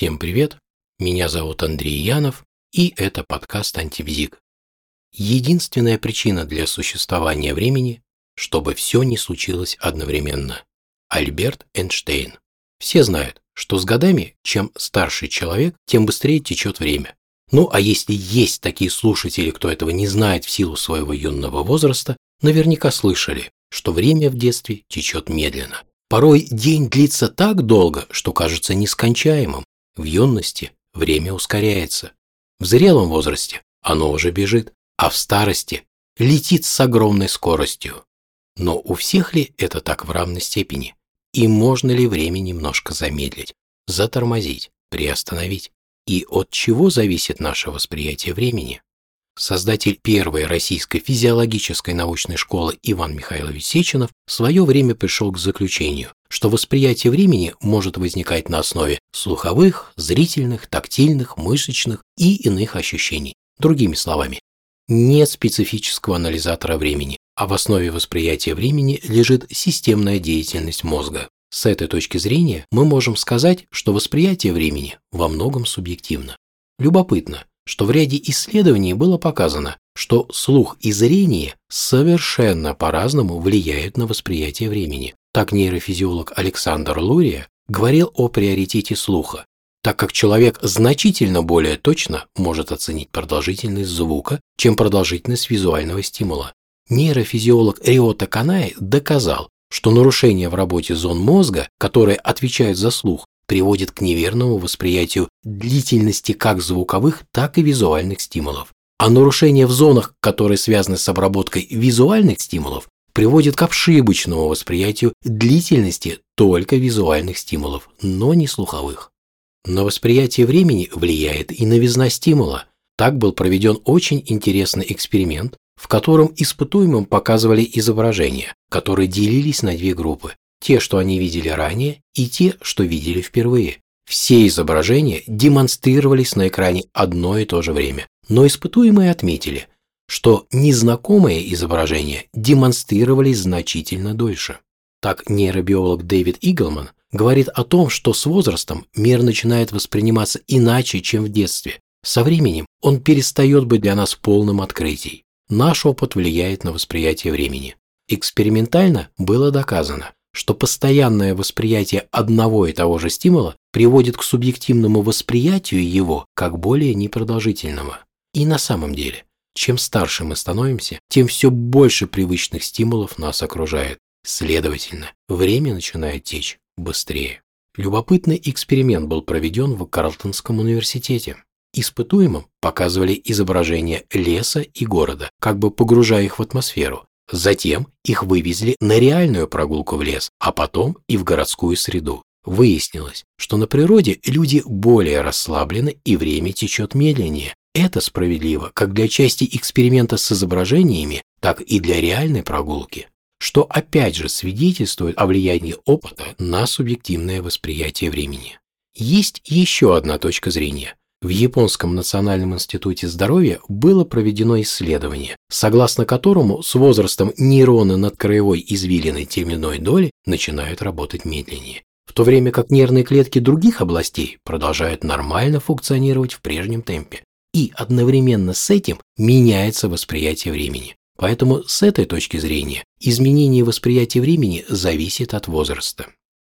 Всем привет, меня зовут Андрей Янов, и это подкаст «Антибзик». Единственная причина для существования времени, чтобы все не случилось одновременно. Альберт Эйнштейн. Все знают, что с годами, чем старше человек, тем быстрее течет время. Ну а если есть такие слушатели, кто этого не знает в силу своего юного возраста, наверняка слышали, что время в детстве течет медленно. Порой день длится так долго, что кажется нескончаемым. В юности время ускоряется. В зрелом возрасте оно уже бежит, а в старости летит с огромной скоростью. Но у всех ли это так в равной степени? И можно ли время немножко замедлить, затормозить, приостановить? И от чего зависит наше восприятие времени? Создатель первой российской физиологической научной школы Иван Михайлович Сеченов в свое время пришел к заключению, что восприятие времени может возникать на основе слуховых, зрительных, тактильных, мышечных и иных ощущений. Другими словами, нет специфического анализатора времени, а в основе восприятия времени лежит системная деятельность мозга. С этой точки зрения мы можем сказать, что восприятие времени во многом субъективно. Любопытно, что в ряде исследований было показано, что слух и зрение совершенно по-разному влияют на восприятие времени. Так нейрофизиолог Александр Лурия говорил о приоритете слуха, так как человек значительно более точно может оценить продолжительность звука, чем продолжительность визуального стимула. Нейрофизиолог Риота Канаи доказал, что нарушения в работе зон мозга, которые отвечают за слух, приводит к неверному восприятию длительности как звуковых, так и визуальных стимулов. А нарушения в зонах, которые связаны с обработкой визуальных стимулов, приводит к ошибочному восприятию длительности только визуальных стимулов, но не слуховых. На восприятие времени влияет и новизна стимула. Так был проведен очень интересный эксперимент, в котором испытуемым показывали изображения, которые делились на две группы те, что они видели ранее, и те, что видели впервые. Все изображения демонстрировались на экране одно и то же время, но испытуемые отметили, что незнакомые изображения демонстрировались значительно дольше. Так нейробиолог Дэвид Иглман говорит о том, что с возрастом мир начинает восприниматься иначе, чем в детстве. Со временем он перестает быть для нас полным открытий. Наш опыт влияет на восприятие времени. Экспериментально было доказано, что постоянное восприятие одного и того же стимула приводит к субъективному восприятию его как более непродолжительного. И на самом деле, чем старше мы становимся, тем все больше привычных стимулов нас окружает. Следовательно, время начинает течь быстрее. Любопытный эксперимент был проведен в Карлтонском университете. Испытуемым показывали изображения леса и города, как бы погружая их в атмосферу, Затем их вывезли на реальную прогулку в лес, а потом и в городскую среду. Выяснилось, что на природе люди более расслаблены и время течет медленнее. Это справедливо как для части эксперимента с изображениями, так и для реальной прогулки, что опять же свидетельствует о влиянии опыта на субъективное восприятие времени. Есть еще одна точка зрения, в Японском национальном институте здоровья было проведено исследование, согласно которому с возрастом нейроны над краевой извилиной теменной доли начинают работать медленнее, в то время как нервные клетки других областей продолжают нормально функционировать в прежнем темпе. И одновременно с этим меняется восприятие времени. Поэтому с этой точки зрения изменение восприятия времени зависит от возраста.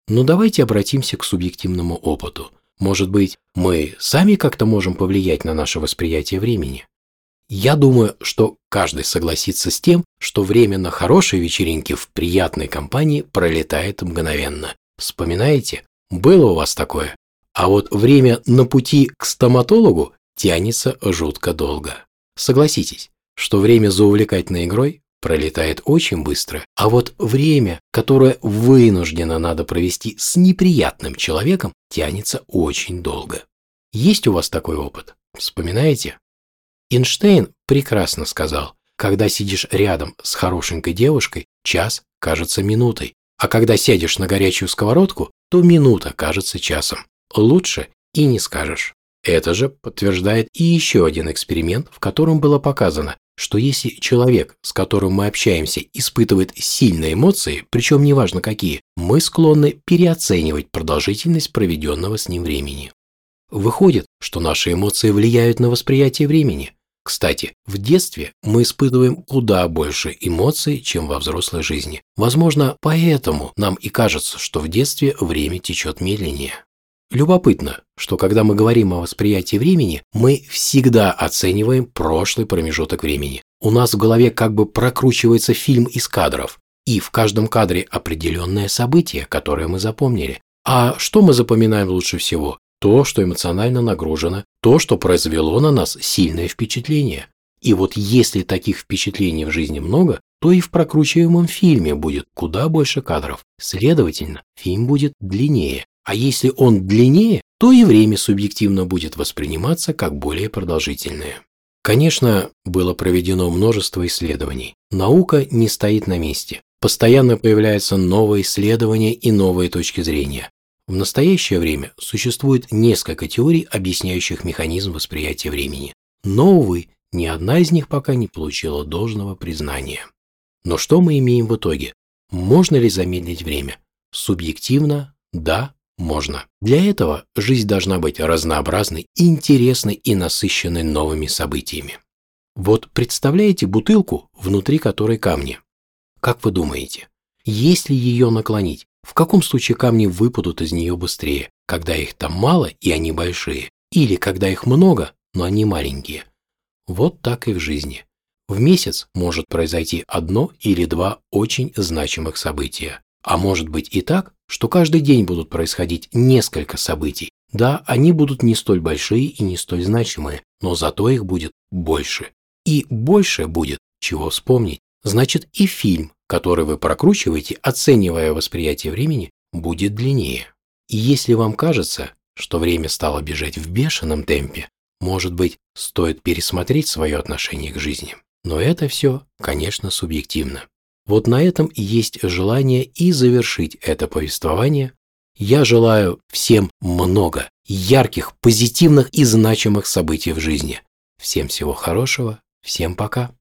Но давайте обратимся к субъективному опыту – может быть, мы сами как-то можем повлиять на наше восприятие времени? Я думаю, что каждый согласится с тем, что время на хорошей вечеринке в приятной компании пролетает мгновенно. Вспоминаете? Было у вас такое? А вот время на пути к стоматологу тянется жутко долго. Согласитесь, что время за увлекательной игрой пролетает очень быстро, а вот время, которое вынужденно надо провести с неприятным человеком, тянется очень долго. Есть у вас такой опыт? Вспоминаете? Эйнштейн прекрасно сказал, когда сидишь рядом с хорошенькой девушкой, час кажется минутой, а когда сядешь на горячую сковородку, то минута кажется часом. Лучше и не скажешь. Это же подтверждает и еще один эксперимент, в котором было показано, что если человек, с которым мы общаемся, испытывает сильные эмоции, причем неважно какие, мы склонны переоценивать продолжительность проведенного с ним времени. Выходит, что наши эмоции влияют на восприятие времени. Кстати, в детстве мы испытываем куда больше эмоций, чем во взрослой жизни. Возможно, поэтому нам и кажется, что в детстве время течет медленнее. Любопытно, что когда мы говорим о восприятии времени, мы всегда оцениваем прошлый промежуток времени. У нас в голове как бы прокручивается фильм из кадров, и в каждом кадре определенное событие, которое мы запомнили. А что мы запоминаем лучше всего? То, что эмоционально нагружено, то, что произвело на нас сильное впечатление. И вот если таких впечатлений в жизни много, то и в прокручиваемом фильме будет куда больше кадров. Следовательно, фильм будет длиннее. А если он длиннее, то и время субъективно будет восприниматься как более продолжительное. Конечно, было проведено множество исследований. Наука не стоит на месте. Постоянно появляются новые исследования и новые точки зрения. В настоящее время существует несколько теорий, объясняющих механизм восприятия времени. Но, увы, ни одна из них пока не получила должного признания. Но что мы имеем в итоге? Можно ли замедлить время? Субъективно – да, можно. Для этого жизнь должна быть разнообразной, интересной и насыщенной новыми событиями. Вот представляете бутылку, внутри которой камни. Как вы думаете, если ее наклонить, в каком случае камни выпадут из нее быстрее, когда их там мало и они большие, или когда их много, но они маленькие? Вот так и в жизни. В месяц может произойти одно или два очень значимых события. А может быть и так, что каждый день будут происходить несколько событий. Да, они будут не столь большие и не столь значимые, но зато их будет больше. И больше будет чего вспомнить. Значит, и фильм, который вы прокручиваете, оценивая восприятие времени, будет длиннее. И если вам кажется, что время стало бежать в бешеном темпе, может быть, стоит пересмотреть свое отношение к жизни. Но это все, конечно, субъективно. Вот на этом и есть желание и завершить это повествование. Я желаю всем много ярких, позитивных и значимых событий в жизни. Всем всего хорошего, всем пока.